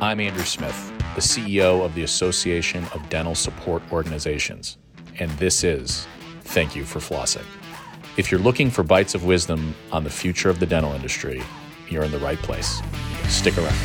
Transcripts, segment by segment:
I'm Andrew Smith, the CEO of the Association of Dental Support Organizations, and this is Thank You for Flossing. If you're looking for bites of wisdom on the future of the dental industry, you're in the right place. Stick around.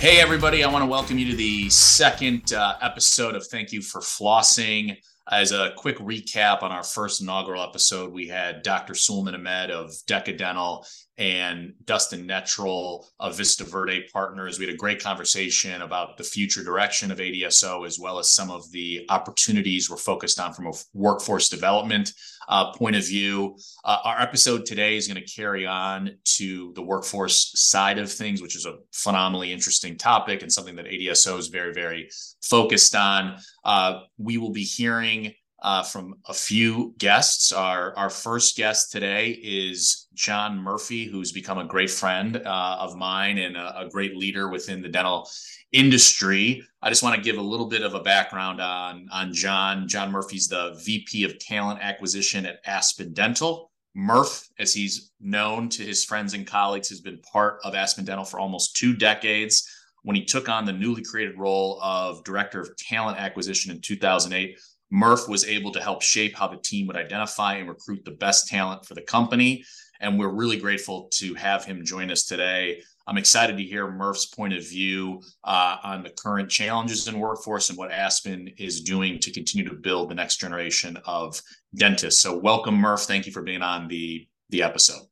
Hey, everybody, I want to welcome you to the second uh, episode of Thank You for Flossing. As a quick recap on our first inaugural episode, we had Dr. Sulman Ahmed of DECA Dental and Dustin Nettrell of Vista Verde Partners. We had a great conversation about the future direction of ADSO, as well as some of the opportunities we're focused on from a workforce development uh, point of view. Uh, our episode today is going to carry on to the workforce side of things, which is a phenomenally interesting topic and something that ADSO is very, very focused on. Uh, we will be hearing uh, from a few guests. Our, our first guest today is John Murphy, who's become a great friend uh, of mine and a, a, great leader within the dental industry. I just want to give a little bit of a background on, on John. John Murphy's the VP of Talent Acquisition at Aspen Dental. Murph, as he's known to his friends and colleagues, has been part of Aspen Dental for almost two decades. When he took on the newly created role of Director of Talent Acquisition in 2008, Murph was able to help shape how the team would identify and recruit the best talent for the company. And we're really grateful to have him join us today. I'm excited to hear Murph's point of view uh, on the current challenges in workforce and what Aspen is doing to continue to build the next generation of dentists. So, welcome, Murph. Thank you for being on the the episode.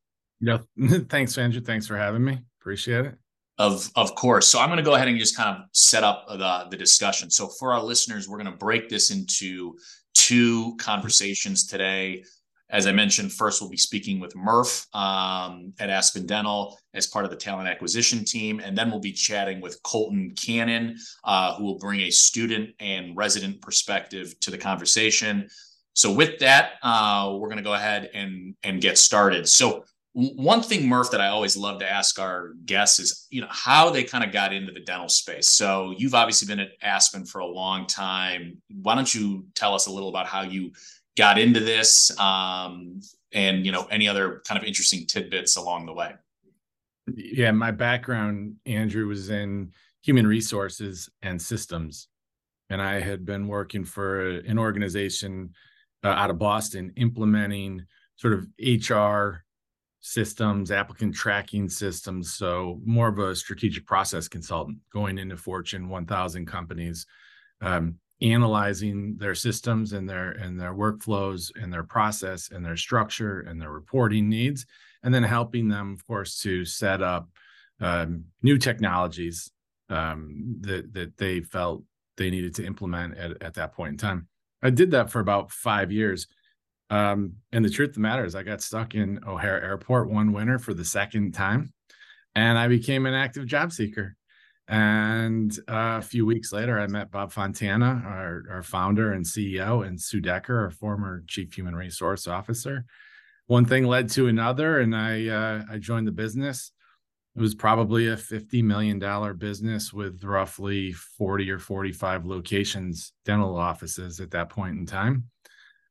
Yeah, thanks, Andrew. Thanks for having me. Appreciate it. Of, of course. So I'm going to go ahead and just kind of set up the, the discussion. So for our listeners, we're going to break this into two conversations today. As I mentioned, first we'll be speaking with Murph um, at Aspen Dental as part of the talent acquisition team, and then we'll be chatting with Colton Cannon, uh, who will bring a student and resident perspective to the conversation. So with that, uh, we're going to go ahead and and get started. So one thing murph that i always love to ask our guests is you know how they kind of got into the dental space so you've obviously been at aspen for a long time why don't you tell us a little about how you got into this um, and you know any other kind of interesting tidbits along the way yeah my background andrew was in human resources and systems and i had been working for an organization uh, out of boston implementing sort of hr systems, applicant tracking systems. So more of a strategic process consultant going into Fortune 1000 companies, um, analyzing their systems and their and their workflows and their process and their structure and their reporting needs, and then helping them, of course, to set up um, new technologies um, that that they felt they needed to implement at, at that point in time. I did that for about five years um, and the truth of the matter is, I got stuck in O'Hare Airport one winter for the second time, and I became an active job seeker. And uh, a few weeks later, I met Bob Fontana, our, our founder and CEO, and Sue Decker, our former chief human resource officer. One thing led to another, and I uh, I joined the business. It was probably a fifty million dollar business with roughly forty or forty five locations, dental offices at that point in time.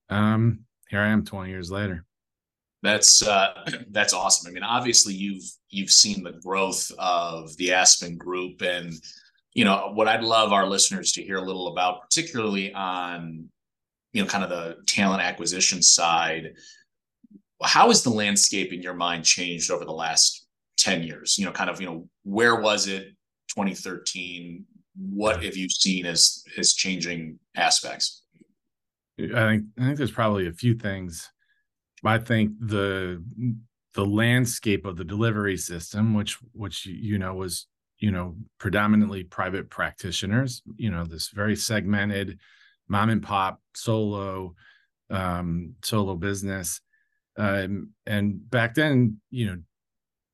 Um, here I am 20 years later. That's uh, that's awesome. I mean, obviously you've you've seen the growth of the Aspen Group, and you know what I'd love our listeners to hear a little about, particularly on you know kind of the talent acquisition side. How has the landscape in your mind changed over the last 10 years? You know, kind of you know where was it 2013? What have you seen as as changing aspects? I think I think there's probably a few things. I think the the landscape of the delivery system, which which you know was you know predominantly private practitioners, you know this very segmented mom and pop solo um, solo business, um, and back then you know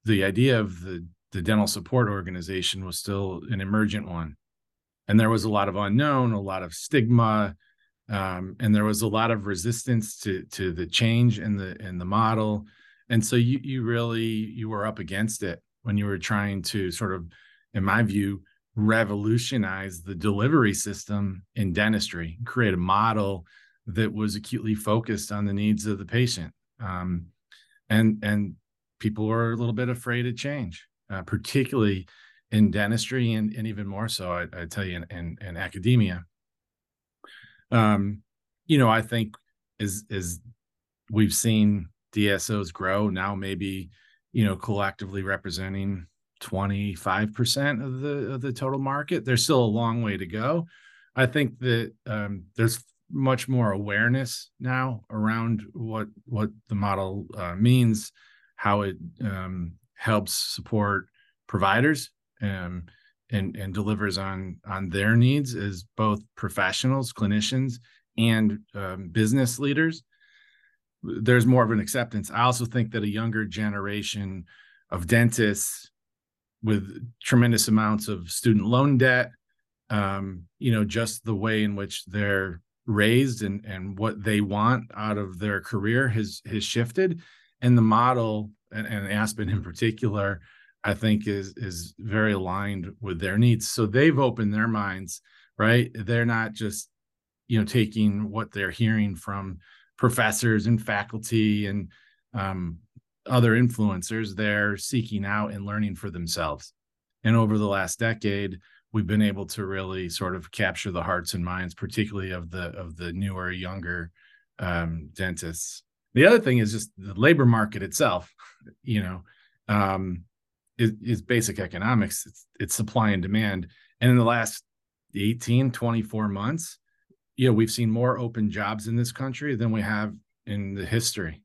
the idea of the the dental support organization was still an emergent one, and there was a lot of unknown, a lot of stigma um, and there was a lot of resistance to to the change in the in the model and so you you really you were up against it when you were trying to sort of in my view revolutionize the delivery system in dentistry create a model that was acutely focused on the needs of the patient um, and and people were a little bit afraid of change, uh, particularly in dentistry and, and even more so, I, I tell you, in, in, in academia. Um, you know, I think as as we've seen DSOs grow now, maybe you know collectively representing 25% of the of the total market. There's still a long way to go. I think that um, there's much more awareness now around what what the model uh, means, how it um, helps support providers um, and and delivers on on their needs as both professionals, clinicians, and um, business leaders. There's more of an acceptance. I also think that a younger generation of dentists with tremendous amounts of student loan debt, um, you know, just the way in which they're raised and and what they want out of their career has has shifted, and the model and, and Aspen in particular I think is is very aligned with their needs. So they've opened their minds, right? They're not just you know taking what they're hearing from professors and faculty and um, other influencers. They're seeking out and learning for themselves. And over the last decade, we've been able to really sort of capture the hearts and minds, particularly of the of the newer, younger um, dentists. The other thing is just the labor market itself. You know, um, is, is basic economics. It's, it's supply and demand. And in the last 18, 24 months, you know, we've seen more open jobs in this country than we have in the history.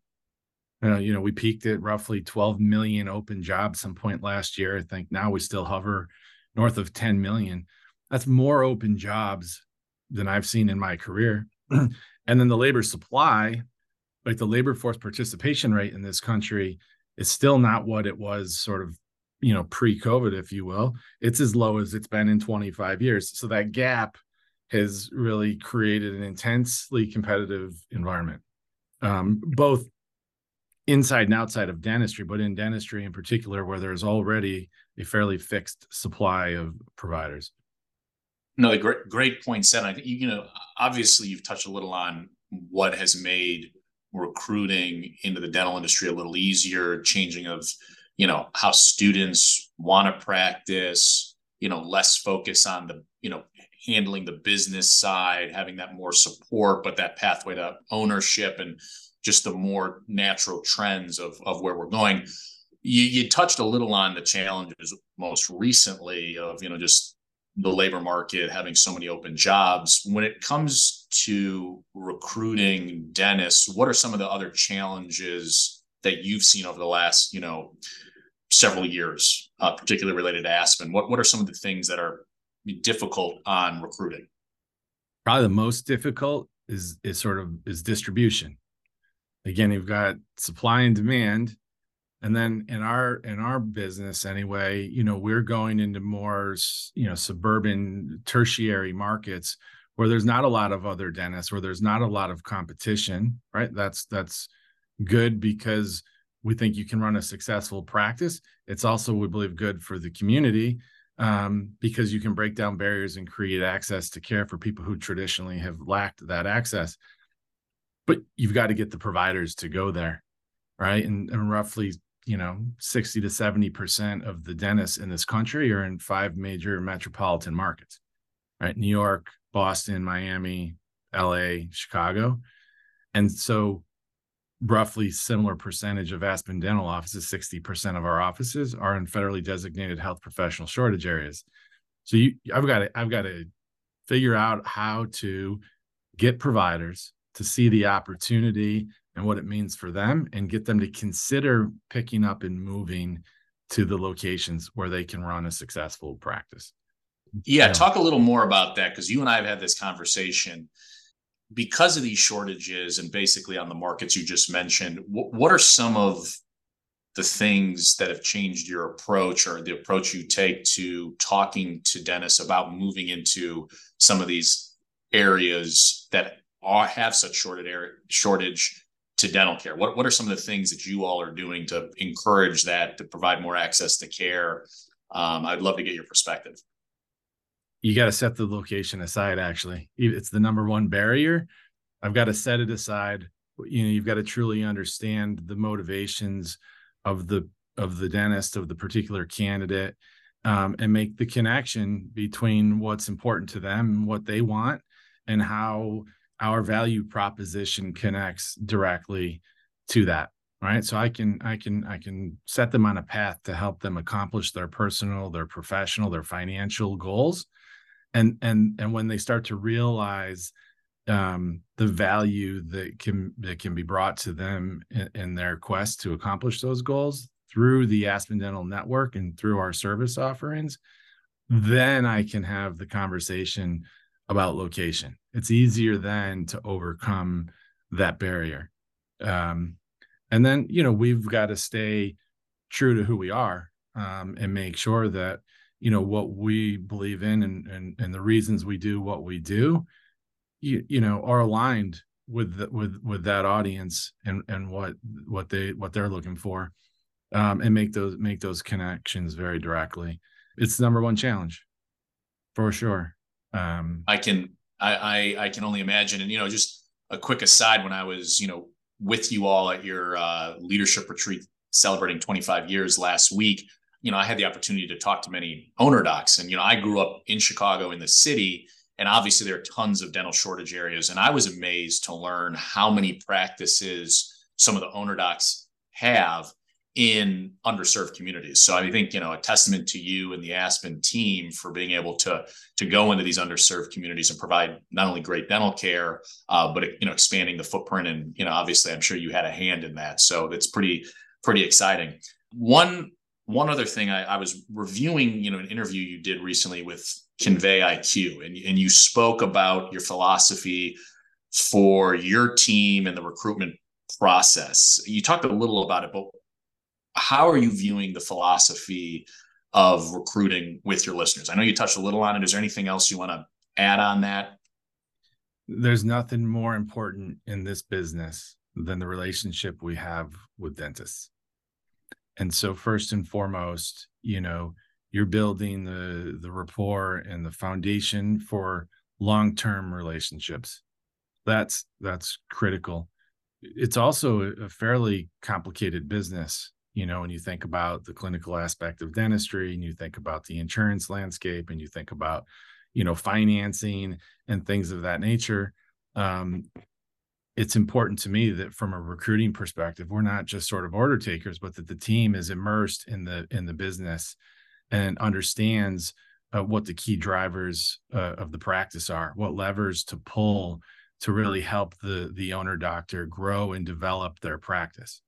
Uh, you know, we peaked at roughly 12 million open jobs some point last year. I think now we still hover north of 10 million. That's more open jobs than I've seen in my career. and then the labor supply, like the labor force participation rate in this country, is still not what it was sort of you know pre-covid if you will it's as low as it's been in 25 years. So that gap has really created an intensely competitive environment um, both inside and outside of dentistry but in dentistry in particular where there's already a fairly fixed supply of providers. No great great point said. I think you know obviously you've touched a little on what has made recruiting into the dental industry a little easier changing of you know how students want to practice you know less focus on the you know handling the business side having that more support but that pathway to ownership and just the more natural trends of of where we're going. You, you touched a little on the challenges most recently of you know just the labor market having so many open jobs. When it comes to recruiting dentists what are some of the other challenges that you've seen over the last you know several years, uh, particularly related to Aspen? What what are some of the things that are difficult on recruiting? Probably the most difficult is is sort of is distribution. Again, you've got supply and demand, and then in our in our business anyway, you know, we're going into more you know suburban tertiary markets where there's not a lot of other dentists, where there's not a lot of competition, right? That's that's good because we think you can run a successful practice. It's also, we believe, good for the community um, because you can break down barriers and create access to care for people who traditionally have lacked that access. But you've got to get the providers to go there, right? And, and roughly, you know, 60 to 70% of the dentists in this country are in five major metropolitan markets, right? New York, Boston, Miami, LA, Chicago. And so roughly similar percentage of Aspen dental offices, 60% of our offices are in federally designated health professional shortage areas. So you I've got to I've got to figure out how to get providers to see the opportunity and what it means for them and get them to consider picking up and moving to the locations where they can run a successful practice. Yeah, yeah. talk a little more about that because you and I have had this conversation because of these shortages and basically on the markets you just mentioned, what are some of the things that have changed your approach or the approach you take to talking to dentists about moving into some of these areas that are, have such shorted shortage shortage to dental care? What what are some of the things that you all are doing to encourage that to provide more access to care? Um, I'd love to get your perspective you got to set the location aside actually. It's the number one barrier. I've got to set it aside. You know you've got to truly understand the motivations of the of the dentist of the particular candidate um, and make the connection between what's important to them and what they want and how our value proposition connects directly to that right? So i can i can i can set them on a path to help them accomplish their personal their professional their financial goals and and and when they start to realize um, the value that can that can be brought to them in, in, their quest to accomplish those goals through the Aspen Dental Network and through our service offerings, then I can have the conversation about location. It's easier then to overcome that barrier. Um, and then you know we've got to stay true to who we are um, and make sure that you know what we believe in and, and and the reasons we do what we do you you know are aligned with the, with with that audience and and what what they what they're looking for um, and make those make those connections very directly. It's the number one challenge for sure um, i can I, I i can only imagine and you know just a quick aside when i was you know with you all at your uh, leadership retreat celebrating 25 years last week you know i had the opportunity to talk to many owner docs and you know i grew up in chicago in the city and obviously, there are tons of dental shortage areas. And I was amazed to learn how many practices some of the owner docs have in underserved communities. So I think you know a testament to you and the Aspen team for being able to to go into these underserved communities and provide not only great dental care, uh, but you know expanding the footprint. And you know obviously I'm sure you had a hand in that. So it's pretty pretty exciting. One one other thing I, I was reviewing you know an interview you did recently with ConveyIQ. And, and you spoke about your philosophy for your team and the recruitment process. You talked a little about it, but how are you viewing the philosophy of recruiting with your listeners? I know you touched a little on it. Is there anything else you want to add on that? There's nothing more important in this business than the relationship we have with dentists. And so, first and foremost, you know, you're building the the rapport and the foundation for long-term relationships. That's that's critical. It's also a fairly complicated business you know when you think about the clinical aspect of dentistry and you think about the insurance landscape and you think about you know financing and things of that nature. Um, it's important to me that from a recruiting perspective we're not just sort of order takers but that the team is immersed in the in the business and understands uh, what the key drivers uh, of the practice are, what levers to pull to really help the the owner doctor grow and develop their practice,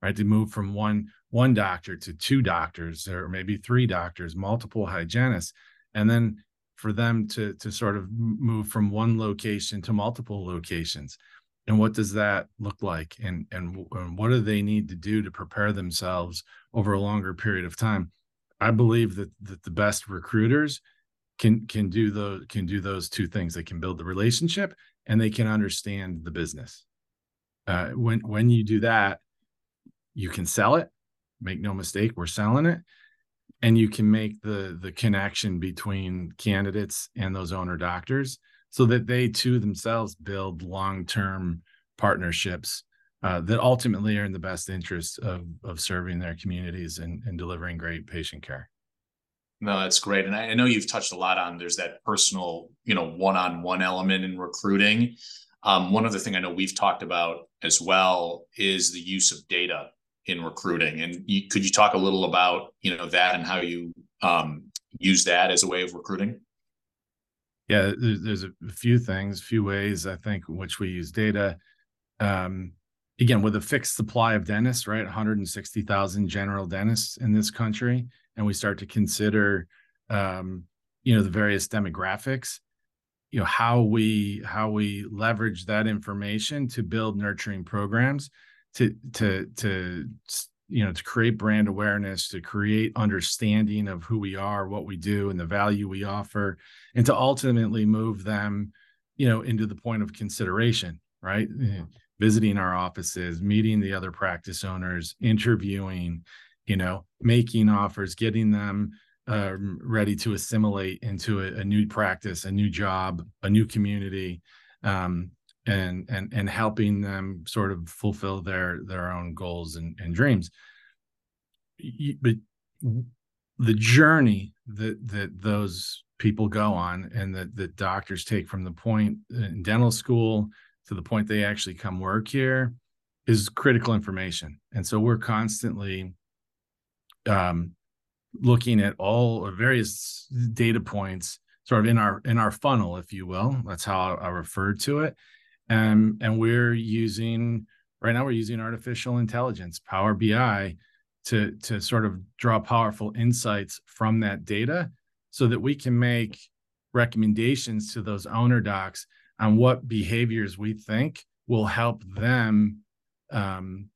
right? To move from one one doctor to two doctors or maybe three doctors, multiple hygienists, and then for them to to sort of move from one location to multiple locations and what does that look like and, and and what do they need to do to prepare themselves over a longer period of time I believe that that the best recruiters can can do those can do those two things. They can build the relationship and they can understand the business. Uh, when when you do that, you can sell it. Make no mistake, we're selling it, and you can make the the connection between candidates and those owner doctors, so that they too themselves build long term partnerships uh, that ultimately are in the best interest of of serving their communities and, and delivering great patient care. No, that's great. And I, I know you've touched a lot on there's that personal, you know, one-on-one element in recruiting. Um, one other thing I know we've talked about as well is the use of data in recruiting. And you, could you talk a little about, you know, that and how you um, use that as a way of recruiting? Yeah, there's a few things, few ways I think in which we use data. Um, again with a fixed supply of dentists right 160000 general dentists in this country and we start to consider um, you know the various demographics you know how we how we leverage that information to build nurturing programs to to to you know to create brand awareness to create understanding of who we are what we do and the value we offer and to ultimately move them you know into the point of consideration right? Visiting our offices, meeting the other practice owners, interviewing, you know, making offers, getting them uh, ready to assimilate into a, a, new practice, a new job, a new community, um, and and and helping them sort of fulfill their their own goals and, and dreams. But the journey that that those people go on and that that doctors take from the point in dental school to the point they actually come work here is critical information. And so we're constantly um, looking at all various data points sort of in our in our funnel if you will. That's how I refer to it and and we're using right now we're using artificial intelligence power bi to to sort of draw powerful insights from that data so that we can make recommendations to those owner docs on what behaviors we think will help them um,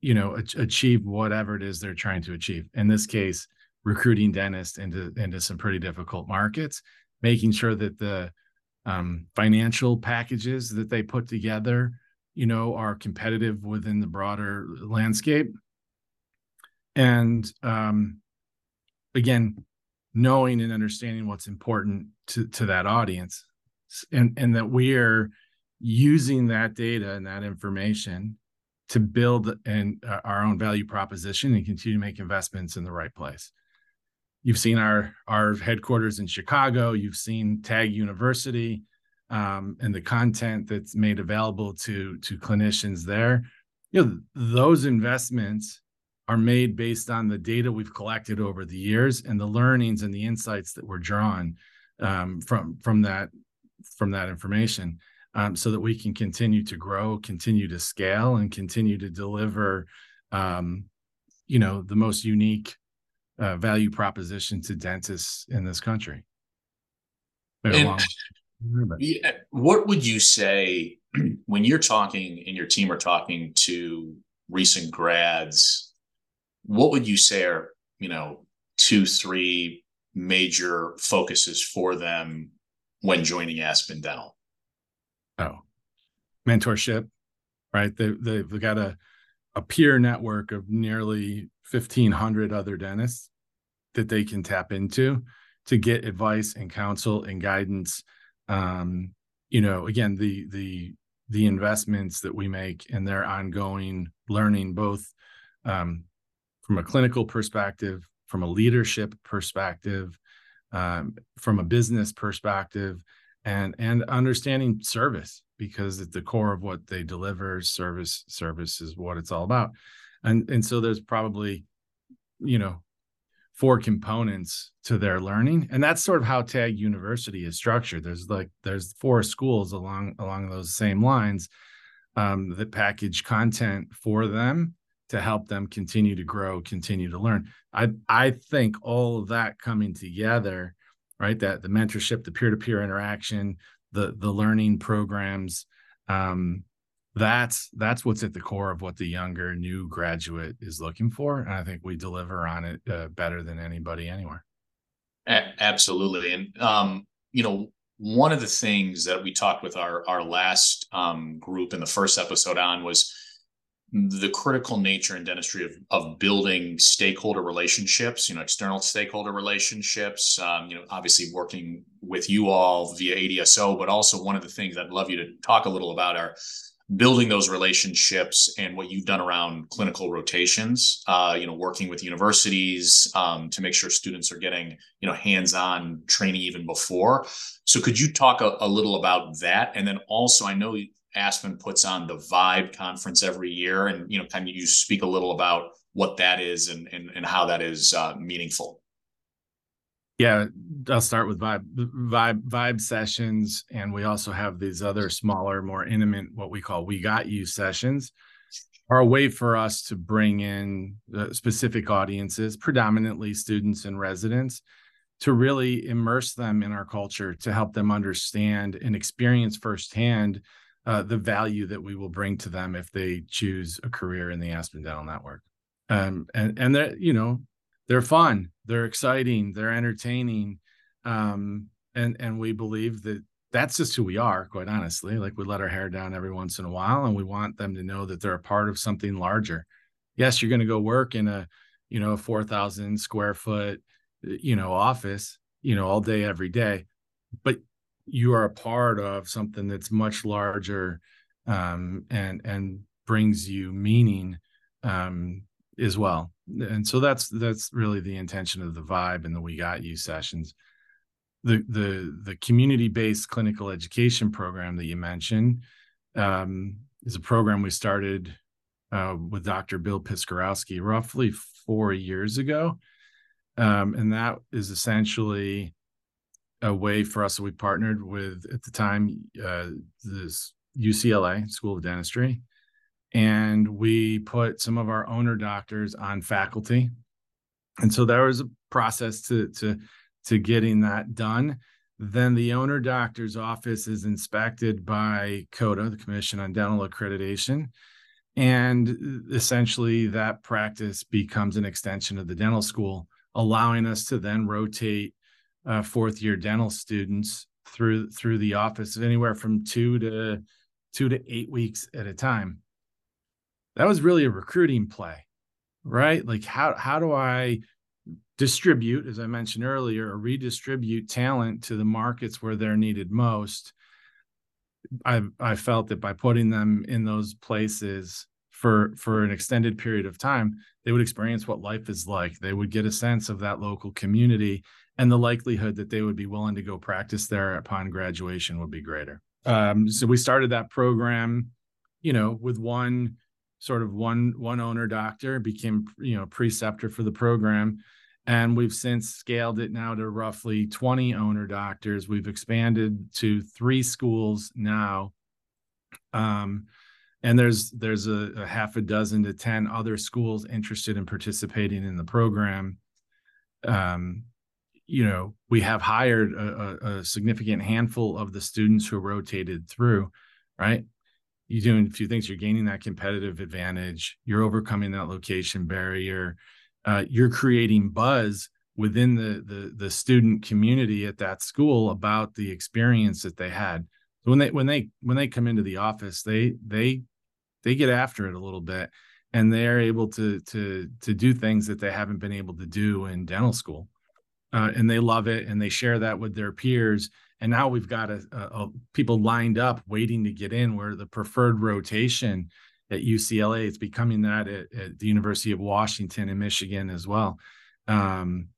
you know achieve whatever it is they're trying to achieve. In this case recruiting dentists into into some pretty difficult markets making sure that the um, financial packages that they put together you know are competitive within the broader landscape. And um, again knowing and understanding what's important to, to that audience and and that we are using that data and that information to build and uh, our own value proposition and continue to make investments in the right place you've seen our our headquarters in chicago. You've seen tag university um, and the content that's made available to to clinicians there. You know those investments are made based on the data we've collected over the years and the learnings and the insights that were drawn um, from from that from that information um, so that we can continue to grow continue to scale and continue to deliver um, you know the most unique uh, value proposition to dentists in this country. And, yeah, what would you say when you're talking and your team are talking to recent grads what would you say are you know two three major focuses for them when joining aspen dental? Oh mentorship right? They, they've got a, a peer network of nearly 1500 other dentists that they can tap into to get advice and counsel and guidance. Um, you know again the the the investments that we make in their ongoing learning both um, from a clinical perspective, from a leadership perspective, um, from a business perspective, and and understanding service because at the core of what they deliver, service service is what it's all about, and and so there's probably, you know, four components to their learning and that's sort of how tag university is structured there's like there's four schools along along those same lines um, that package content for them to help them continue to grow, continue to learn. I I think all of that coming together, right? That the mentorship, the peer-to-peer interaction, the the learning programs, um, that's that's what's at the core of what the younger new graduate is looking for, and I think we deliver on it uh, better than anybody anywhere. A- absolutely, and um, you know. One of the things that we talked with our our last um, group in the first episode on was the critical nature in dentistry of, of building stakeholder relationships, you know, external stakeholder relationships, um, you know, obviously working with you all via ADSO, but also one of the things I'd love you to talk a little about are building those relationships and what you've done around clinical rotations, uh, you know, working with universities um, to make sure students are getting, you know, hands-on training even before. So could you talk a, a little about that? And then also, I know Aspen puts on the Vibe conference every year, and you know, of you speak a little about what that is and and, and how that is uh, meaningful. Yeah, I'll start with Vibe Vibe Vibe sessions, and we also have these other smaller, more intimate, what we call "We Got You" sessions. Are a way for us to bring in specific audiences, predominantly students and residents, to really immerse them in our culture, to help them understand and experience firsthand uh, the value that we will bring to them if they choose a career in the Aspen Dental Network. Um, and and that you know they're fun, they're exciting, they're entertaining, um, and and we believe that that's just who we are. Quite honestly, like we let our hair down every once in a while, and we want them to know that they're a part of something larger. Yes, you're going to go work in a you know a four thousand square foot you know office you know all day every day, but you are a part of something that's much larger um, and and brings you meaning um, as well. And so that's that's really the intention of the vibe and the We Got You sessions. The the the community based clinical education program that you mentioned um, is a program we started uh, with Dr. Bill Piskorowski roughly four years ago. Um, and that is essentially a way for us. We partnered with, at the time, uh, this UCLA School of Dentistry, and we put some of our owner doctors on faculty. And so there was a process to to to getting that done. Then the owner doctor's office is inspected by CODA, the Commission on Dental Accreditation. And essentially, that practice becomes an extension of the dental school, allowing us to then rotate uh, fourth year dental students through through the office anywhere from two to two to eight weeks at a time. That was really a recruiting play, right? Like how how do I distribute, as I mentioned earlier, or redistribute talent to the markets where they're needed most? I I felt that by putting them in those places for for an extended period of time, they would experience what life is like. They would get a sense of that local community, and the likelihood that they would be willing to go practice there upon graduation would be greater. Um, so we started that program, you know, with one sort of one one owner doctor became you know preceptor for the program. And we've since scaled it now to roughly 20 owner doctors. We've expanded to three schools now. Um, and there's there's a, a, half a dozen to 10 other schools interested in participating in the program. Um, you know we have hired a, a, significant handful of the students who rotated through right? You're doing a few things. You're gaining that competitive advantage. You're overcoming that location barrier. Uh, you're creating buzz within the, the the student community at that school about the experience that they had. So when they when they when they come into the office, they they they get after it a little bit, and they're able to to to do things that they haven't been able to do in dental school, uh, and they love it, and they share that with their peers. And now we've got a, a, a people lined up waiting to get in, where the preferred rotation at UCLA. It's becoming that at, at the University of Washington and Michigan as well. Um,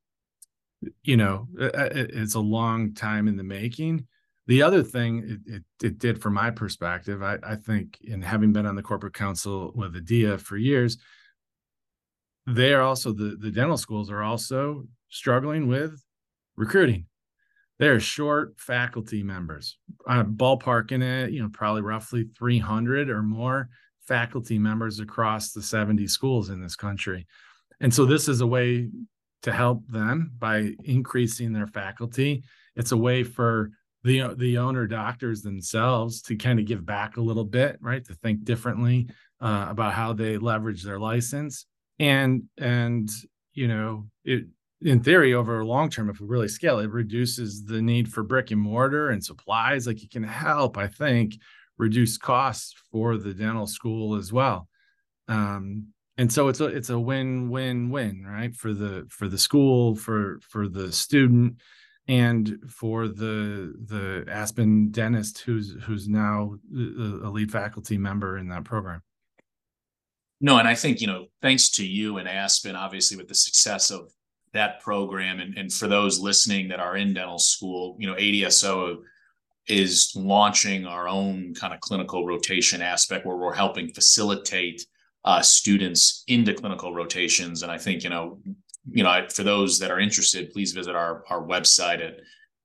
you know, it, it's a long time in the making. The other thing it, it, it did from my perspective, I, I, think, in having been on the corporate council with ADEA for years, they are also the the dental schools are also struggling with recruiting. They're short faculty members. I'm ballparking it, you know, probably roughly 300 or more faculty members across the 70 schools in this country. And so this is a way to help them by increasing their faculty. It's a way for the the owner doctors themselves to kind of give back a little bit, right? To think differently uh, about how they leverage their license, and and you know it in theory over a long term, if we really scale, it reduces the need for brick and mortar and supplies. Like it can help, I think, reduce costs for the dental school as well. Um, and so it's a it's a win win win right for the for the school for for the student and for the the Aspen dentist who's who's now a lead faculty member in that program. No, and I think you know thanks to you and Aspen, obviously with the success of that program, and and for those listening that are in dental school, you know ADSO is launching our own kind of clinical rotation aspect where we're helping facilitate uh, students into clinical rotations. And I think, you know, you know, for those that are interested, please visit our, our website at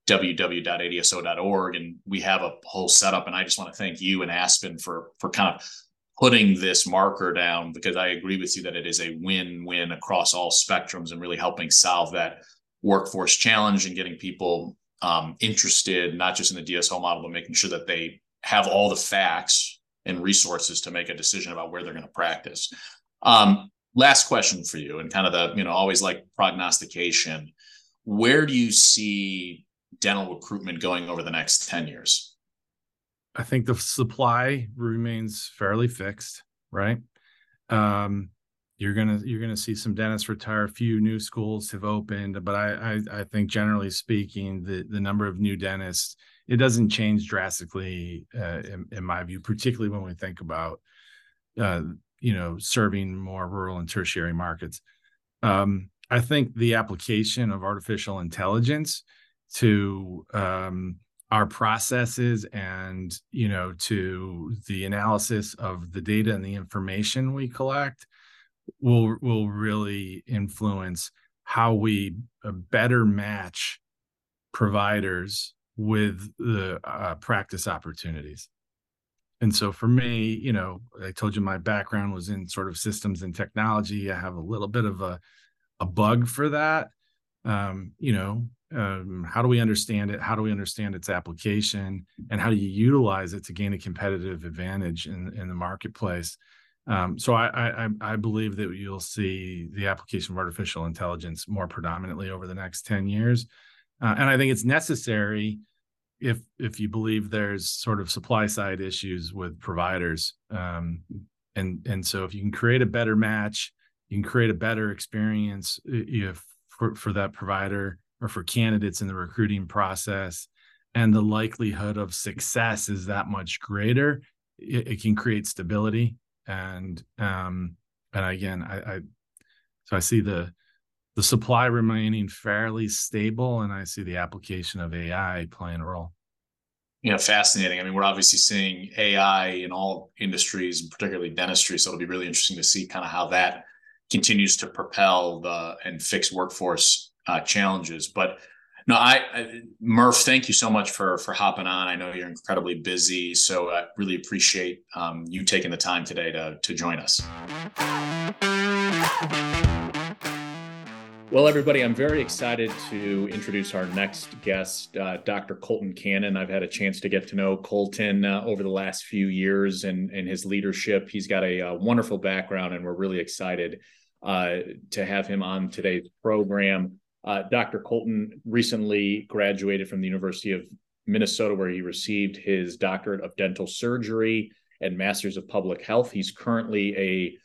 www.adso.org. And we have a whole setup. And I just want to thank you and Aspen for, for kind of putting this marker down because I agree with you that it is a win-win across all spectrums and really helping solve that workforce challenge and getting people um, interested not just in the DSO model, but making sure that they have all the facts and resources to make a decision about where they're going to practice. Um, last question for you, and kind of the you know always like prognostication. Where do you see dental recruitment going over the next ten years? I think the supply remains fairly fixed, right? Um, you're gonna you're gonna see some dentists retire. A few new schools have opened, but I I, I think generally speaking, the the number of new dentists it doesn't change drastically uh, in, in, my view, particularly when we think about uh, you know serving more rural and tertiary markets. Um, I think the application of artificial intelligence to um, our processes and you know to the analysis of the data and the information we collect will will really influence how we uh, better match providers with the uh, practice opportunities. And so for me you know i told you my background was in sort of systems and technology. I have a little bit of a a bug for that. Um, you know um, how do we understand it? How do we understand its application? And how do you utilize it to gain a competitive advantage in, in the marketplace? Um, so I, I, I believe that you'll see the application of artificial intelligence more predominantly over the next 10 years. Uh, and i think it's necessary if if you believe there's sort of supply side issues with providers. Um, and and so if you can create a better match you can create a better experience if for, for that provider or for candidates in the recruiting process and the likelihood of success is that much greater it, it can create stability. And um and again I, I so i see the the supply remaining fairly stable and i see the application of ai playing a role. Know fascinating. I mean we're obviously seeing ai in all industries and particularly dentistry so it'll be really interesting to see kind of how that continues to propel the and fix workforce uh, challenges. But no, I, I, Murph, thank you so much for for hopping on. I know you're incredibly busy, so I really appreciate um, you taking the time today to to join us. Well, everybody, I'm very excited to introduce our next guest, uh, Dr. Colton Cannon. I've had a chance to get to know Colton uh, over the last few years and, and his leadership. He's got a, a wonderful background, and we're really excited uh, to have him on today's program. Uh, Dr. Colton recently graduated from the University of Minnesota, where he received his doctorate of dental surgery and master's of public health. He's currently a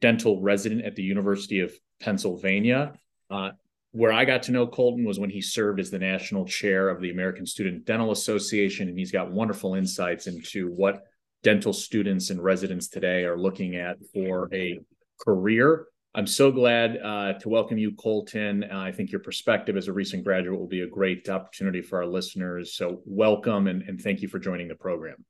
dental resident at the University of Pennsylvania. Uh, where I got to know Colton was when he served as the national chair of the American Student Dental Association, and he's got wonderful insights into what dental students and residents today are looking at for a career. I'm so glad uh, to welcome you, Colton. Uh, I think your perspective as a recent graduate will be a great opportunity for our listeners. So, welcome and, and thank you for joining the program.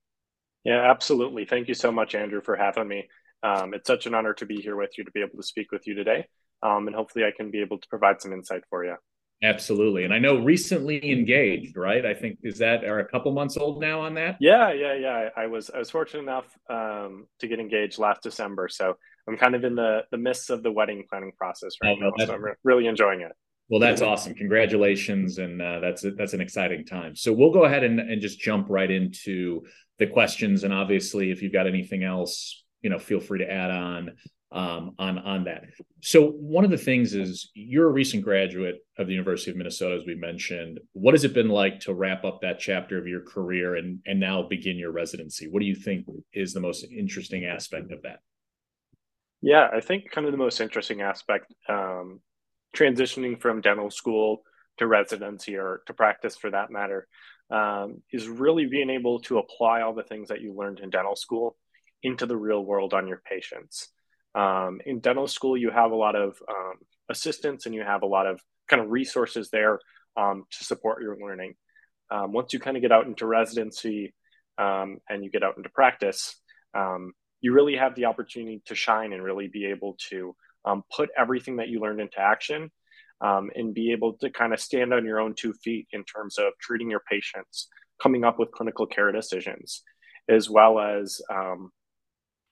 Yeah, absolutely. Thank you so much, Andrew, for having me. Um, it's such an honor to be here with you to be able to speak with you today um, and hopefully I can be able to provide some insight for you. Absolutely, and I know recently engaged, right? I think is that are a couple months old now on that. Yeah, yeah, yeah. I was I was fortunate enough um, to get engaged last December, so I'm kind of in the the midst of the wedding planning process right oh, now. So I'm really enjoying it. Well, that's awesome. Congratulations, and uh, that's that's an exciting time. So we'll go ahead and, and just jump right into the questions, and obviously, if you've got anything else, you know, feel free to add on um, on on that. So one of the things is you're a recent graduate of the University of Minnesota, as we mentioned. What has it been like to wrap up that chapter of your career and and now begin your residency? What do you think is the most interesting aspect of that? Yeah, I think kind of the most interesting aspect, um, transitioning from dental school to residency or to practice for that matter, um, is really being able to apply all the things that you learned in dental school into the real world on your patients. Um, in dental school, you have a lot of um, assistance and you have a lot of kind of resources there um, to support your learning. Um, once you kind of get out into residency um, and you get out into practice, you really have the opportunity to shine and really be able to put everything that you learned into action and be able to kind of stand on your own two feet in terms of treating your patients, coming up with clinical care decisions, as well as um,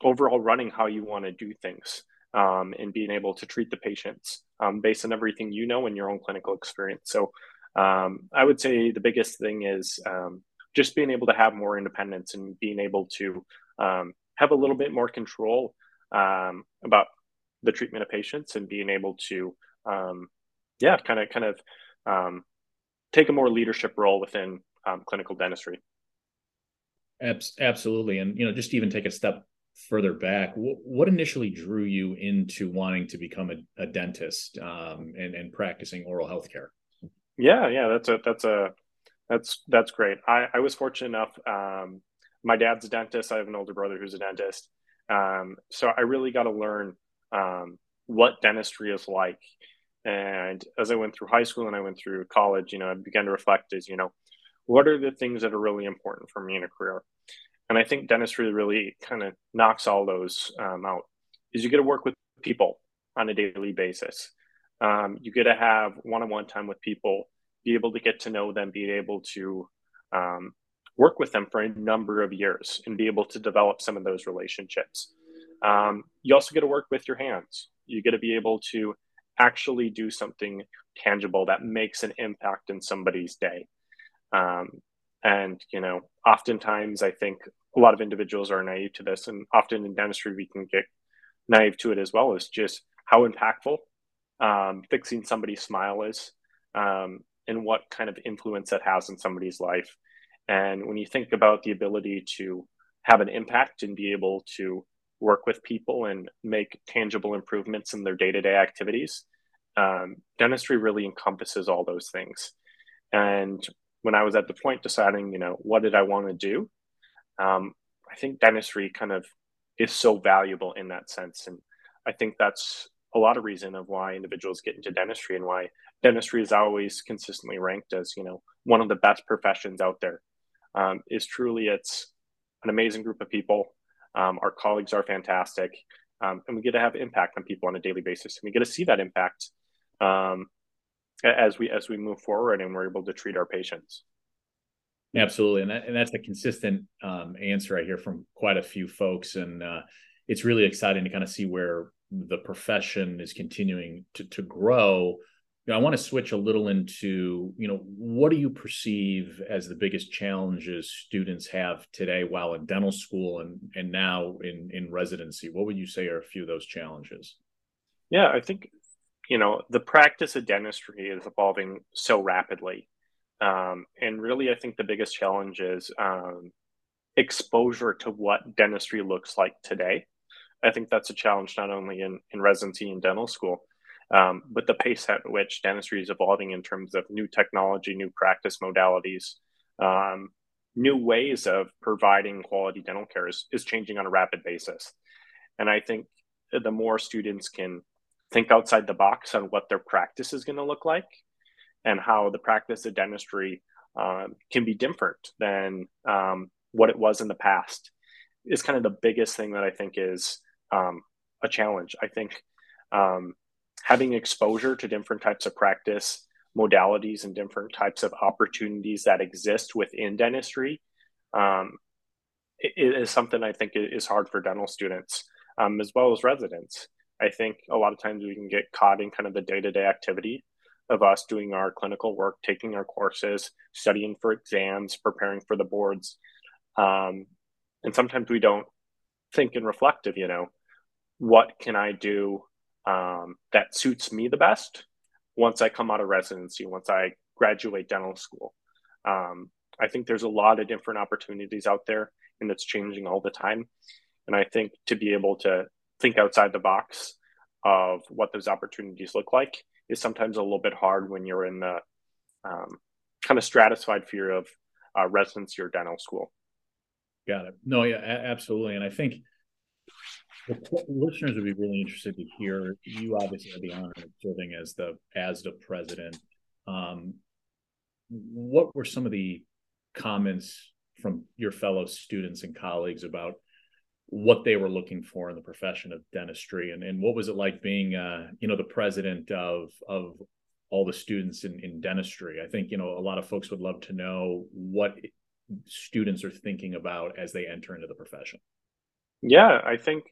overall running how you want to do things um, and being able to treat the patients um, based on everything you know in your own clinical experience. So um, I would say the biggest thing is um, just being able to have more independence and being able to um, have a little bit more control um, about the treatment of patients and being able to, yeah, kind of kind of take a more leadership role within clinical dentistry. Absolutely, and you know, just even take a step further back, what initially drew you into wanting to become a, a dentist um, and, and practicing oral health care? Yeah, yeah, that's a that's a that's that's great. I, I was fortunate enough. Um, my dad's a dentist. I have an older brother who's a dentist. Um, so I really got to learn um, what dentistry is like. And as I went through high school and I went through college, you know, I began to reflect as, you know, what are the things that are really important for me in a career? And I think dentistry really kind of knocks all those um, out. Is you get to work with people on a daily basis. Um, you get to have one-on-one time with people, be able to get to know them, be able to um, work with them for a number of years, and be able to develop some of those relationships. Um, you also get to work with your hands. You get to be able to actually do something tangible that makes an impact in somebody's day. Um, and, you know, oftentimes I think a lot of individuals are naive to this. And often in dentistry, we can get naive to it as well as just how impactful um, fixing somebody's smile is um, and what kind of influence that has in somebody's life. And when you think about the ability to have an impact and be able to work with people and make tangible improvements in their day to day activities, um, dentistry really encompasses all those things. And when I was at the point deciding, you know, what did I want to do, um, I think dentistry kind of is so valuable in that sense. And I think that's a lot of reason of why individuals get into dentistry and why dentistry is always consistently ranked as, you know, one of the best professions out there. Um, is truly it's an amazing group of people. Um, our colleagues are fantastic, um, and we get to have impact on people on a daily basis, and we get to see that impact um, as we as we move forward, and we're able to treat our patients. Absolutely, and, that, and that's a consistent um, answer I hear from quite a few folks, and uh, it's really exciting to kind of see where the profession is continuing to, to grow you know, I want to switch a little into, you know, what do you perceive as the biggest challenges students have today while in dental school and and now in in residency? What would you say are a few of those challenges? Yeah, I think you know the practice of dentistry is evolving so rapidly, um, and really, I think the biggest challenge is um, exposure to what dentistry looks like today. I think that's a challenge not only in in residency and dental school um, but the pace at which dentistry is evolving in terms of new technology, new practice modalities, um, new ways of providing quality dental care is, is changing on a rapid basis. And I think the more students can think outside the box on what their practice is going to look like and how the practice of dentistry um, can be different than um, what it was in the past is kind of the biggest thing that I think is um, a challenge. I think um, having exposure to different types of practice modalities and different types of opportunities that exist within dentistry um, is something I think is hard for dental students um, as well as residents. I think a lot of times we can get caught in kind of the day to day activity of us doing our clinical work, taking our courses, studying for exams, preparing for the boards. Um, and sometimes we don't think and reflect of, you know, what can I do um, that suits me the best once I come out of residency, once I graduate dental school. Um, I think there's a lot of different opportunities out there, and it's changing all the time. And I think to be able to think outside the box of what those opportunities look like is sometimes a little bit hard when you're in the um, kind of stratified fear of uh, residency or dental school. Got it. No, yeah, absolutely. And I think the listeners would be really interested to hear. You obviously had the honor of serving as the ASDA president. Um, what were some of the comments from your fellow students and colleagues about what they were looking for in the profession of dentistry, and, and what was it like being, uh, you know, the president of of all the students in, in dentistry? I think you know a lot of folks would love to know what students are thinking about as they enter into the profession. Yeah, I think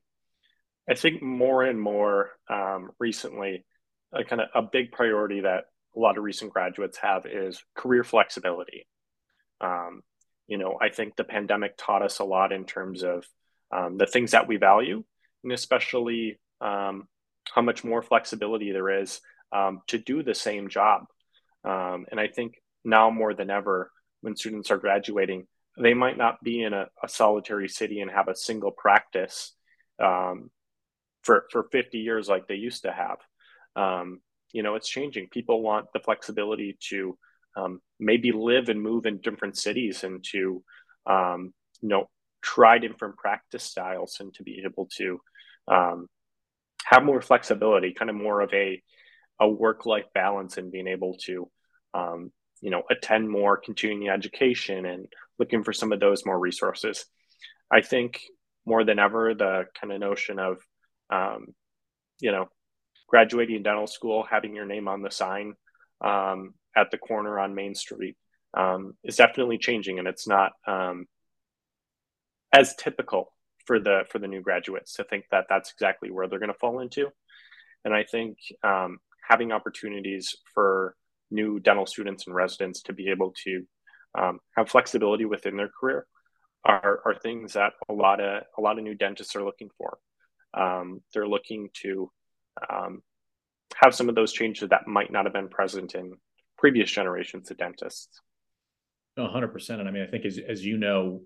I think more and more um, recently, a kind of a big priority that a lot of recent graduates have is career flexibility. Um, you know, I think the pandemic taught us a lot in terms of um, the things that we value, and especially um, how much more flexibility there is um, to do the same job. Um, and I think now more than ever, when students are graduating, they might not be in a, a solitary city and have a single practice um, for for 50 years like they used to have. Um, you know, it's changing. People want the flexibility to um, maybe live and move in different cities and to um, you know try different practice styles and to be able to um, have more flexibility, kind of more of a a work life balance and being able to um, you know attend more continuing education and looking for some of those more resources. I think more than ever the kind of notion of um, you know graduating dental school, having your name on the sign um, at the corner on Main Street um, is definitely changing, and it's not um, as typical for the for the new graduates to think that that's exactly where they're going to fall into. And I think um, having opportunities for new dental students and residents to be able to um, have flexibility within their career are, are things that a lot of a lot of new dentists are looking for. Um, they're looking to um, have some of those changes that might not have been present in previous generations of dentists. 100%. And I mean, I think as, as you know,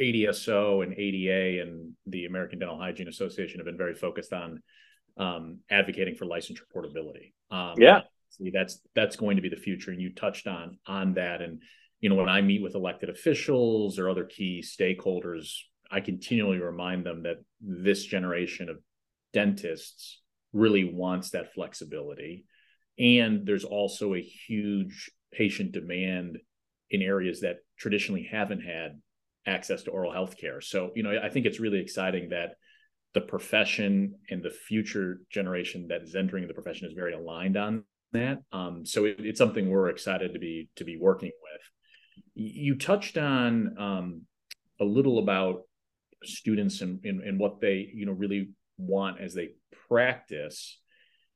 ADSO and ADA and the American Dental Hygiene Association have been very focused on um, advocating for licensure portability. Um, yeah, that's that's going to be the future, and you touched on on that. And you know, when I meet with elected officials or other key stakeholders, I continually remind them that this generation of dentists really wants that flexibility. And there's also a huge patient demand in areas that traditionally haven't had access to oral health care. So, you know, I think it's really exciting that the profession and the future generation that is entering the profession is very aligned on that. Um, so it, it's something we're excited to be to be working with. You touched on um, a little about students and, and, and what they you know really want as they practice.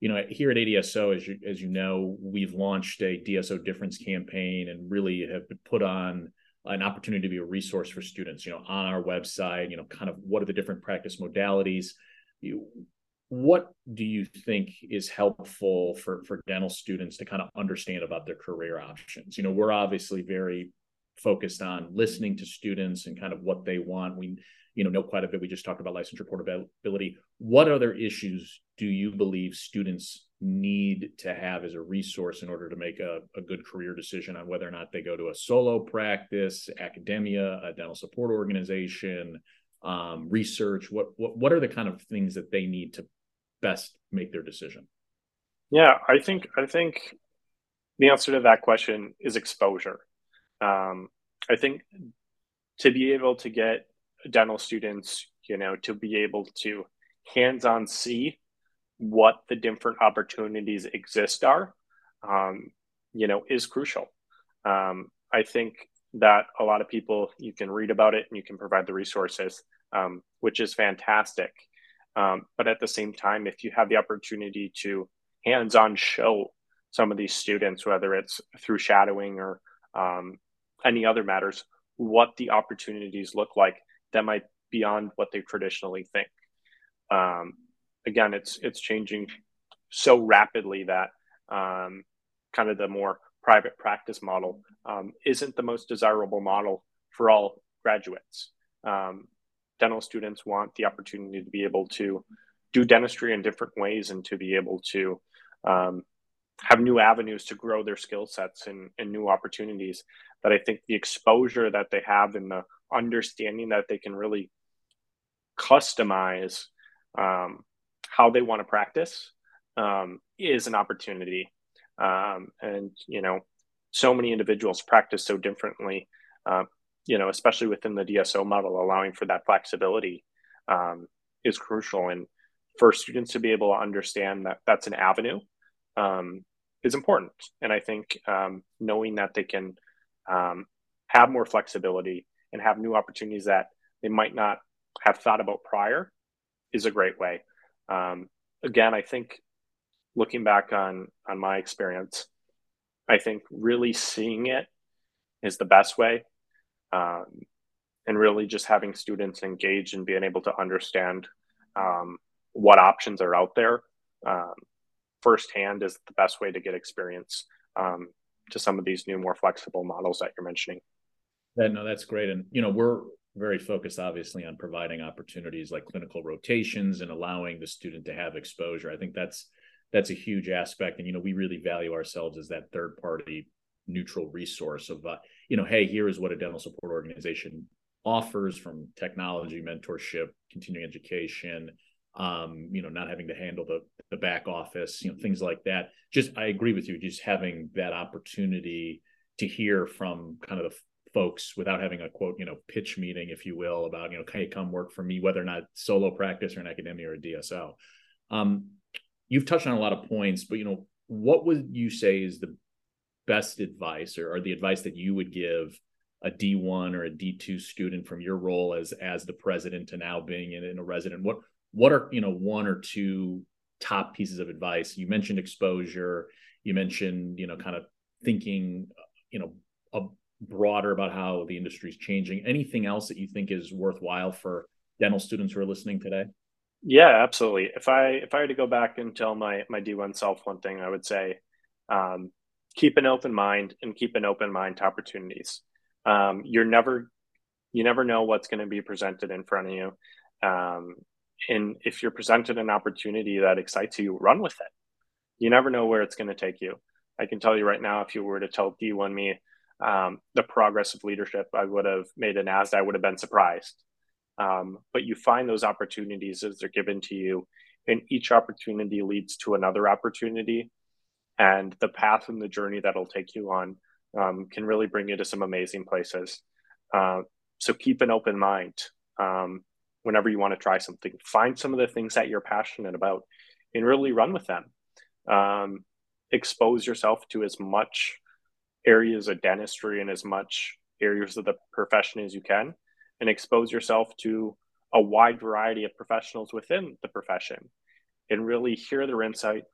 You know, here at ADSO, as you as you know, we've launched a DSO difference campaign and really have put on an opportunity to be a resource for students. You know, on our website, you know, kind of what are the different practice modalities. You, what do you think is helpful for for dental students to kind of understand about their career options? You know, we're obviously very focused on listening to students and kind of what they want. We you know know quite a bit. We just talked about licensure portability. What other issues do you believe students need to have as a resource in order to make a, a good career decision on whether or not they go to a solo practice, academia, a dental support organization, um, research? What, what what are the kind of things that they need to best make their decision? Yeah, I think I think the answer to that question is exposure. Um, I think to be able to get dental students, you know, to be able to hands-on see what the different opportunities exist are, um, you know, is crucial. Um, I think that a lot of people you can read about it and you can provide the resources, um, which is fantastic. Um, but at the same time, if you have the opportunity to hands-on show some of these students, whether it's through shadowing or um, any other matters, what the opportunities look like that might be beyond what they traditionally think. Um, again, it's it's changing so rapidly that um, kind of the more private practice model um, isn't the most desirable model for all graduates. Um, dental students want the opportunity to be able to do dentistry in different ways and to be able to um, have new avenues to grow their skill sets and, and new opportunities that I think the exposure that they have and the understanding that they can really customize um, how they want to practice um, is an opportunity. Um, and, you know, so many individuals practice so differently, uh, you know, especially within the DSO model, allowing for that flexibility um, is crucial. And for students to be able to understand that that's an avenue um, is important. And I think um, knowing that they can um, have more flexibility and have new opportunities that they might not have thought about prior is a great way. Um, again, I think looking back on on my experience, I think really seeing it is the best way, um, and really just having students engaged and being able to understand um, what options are out there um, firsthand is the best way to get experience um, to some of these new, more flexible models that you're mentioning. That no, that's great, and you know we're very focused, obviously, on providing opportunities like clinical rotations and allowing the student to have exposure. I think that's that's a huge aspect, and you know, we really value ourselves as that third party neutral resource of, uh, you know, hey, here is what a dental support organization offers from technology, mentorship, continuing education, um, you know, not having to handle the the back office, you know, things like that. Just I agree with you, just having that opportunity to hear from kind of the folks without having a quote, you know, pitch meeting, if you will, about, you know, can you come work for me, whether or not solo practice or an academia or a DSO. Um, you've touched on a lot of points, but you know, what would you say is the best advice or, or the advice that you would give a D1 or a D2 student from your role as as the president to now being in, in a resident? What what are you know one or two top pieces of advice? You mentioned exposure. You mentioned you know kind of thinking you know a broader about how the industry is changing. Anything else that you think is worthwhile for dental students who are listening today? Yeah, absolutely. If I if I had to go back and tell my my D1 self one thing, I would say um, keep an open mind and keep an open mind to opportunities. Um, you're never you never know what's going to be presented in front of you. Um, and if you're presented an opportunity that excites you, run with it. You never know where it's going to take you. I can tell you right now, if you were to tell D1 me um, the progress of leadership I would have made an ASDA, I would have been surprised. Um, but you find those opportunities as they're given to you, and each opportunity leads to another opportunity and the path and the journey that'll take you on um, can really bring you to some amazing places. Uh, so keep an open mind um, whenever you want to try something. Find some of the things that you're passionate about and really run with them. Um, expose yourself to as much areas of dentistry and as much areas of the profession as you can, and expose yourself to a wide variety of professionals within the profession and really hear their insight,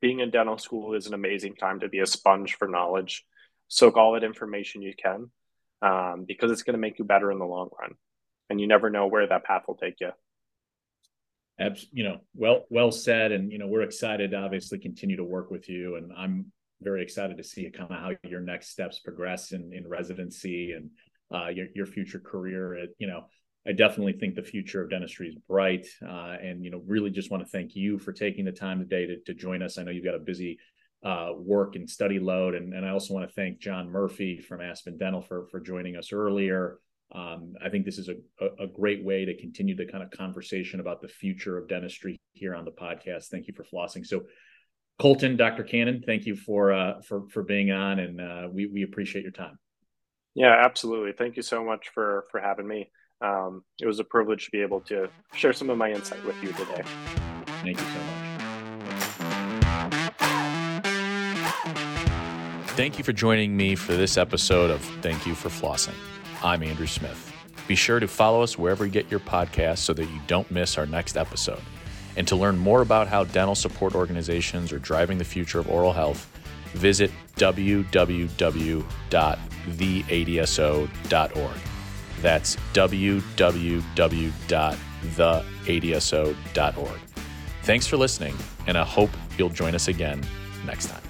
being in dental school is an amazing time to be a sponge for knowledge. Soak all that information you can um, because it's going to make you better in the long run. And you never know where that path will take you. You know, well, well said. And, you know, we're excited to obviously continue to work with you. And I'm very excited to see kind of how your next steps progress in, in residency and uh, your, your future career. At, you know, I definitely think the future of dentistry is bright. Uh, and, you know, really just want to thank you for taking the time today to, to join us. I know you've got a busy uh, work and study load. And, and I also want to thank John Murphy from Aspen Dental for, for joining us earlier. Um, I think this is a, a, a, great way to continue the kind of conversation about the future of dentistry here on the podcast. Thank you for flossing. So, Colton, Dr. Cannon, thank you for uh, for for being on, and uh, we we appreciate your time. Yeah, absolutely. Thank you so much for for having me um, it was a privilege to be able to share some of my insight with you today. Thank you so much. Thank you for joining me for this episode of Thank You for Flossing. I'm Andrew Smith. Be sure to follow us wherever you get your podcasts so that you don't miss our next episode. And to learn more about how dental support organizations are driving the future of oral health, visit www.theadso.org. That's www.theadso.org. Thanks for listening, and I hope you'll join us again next time.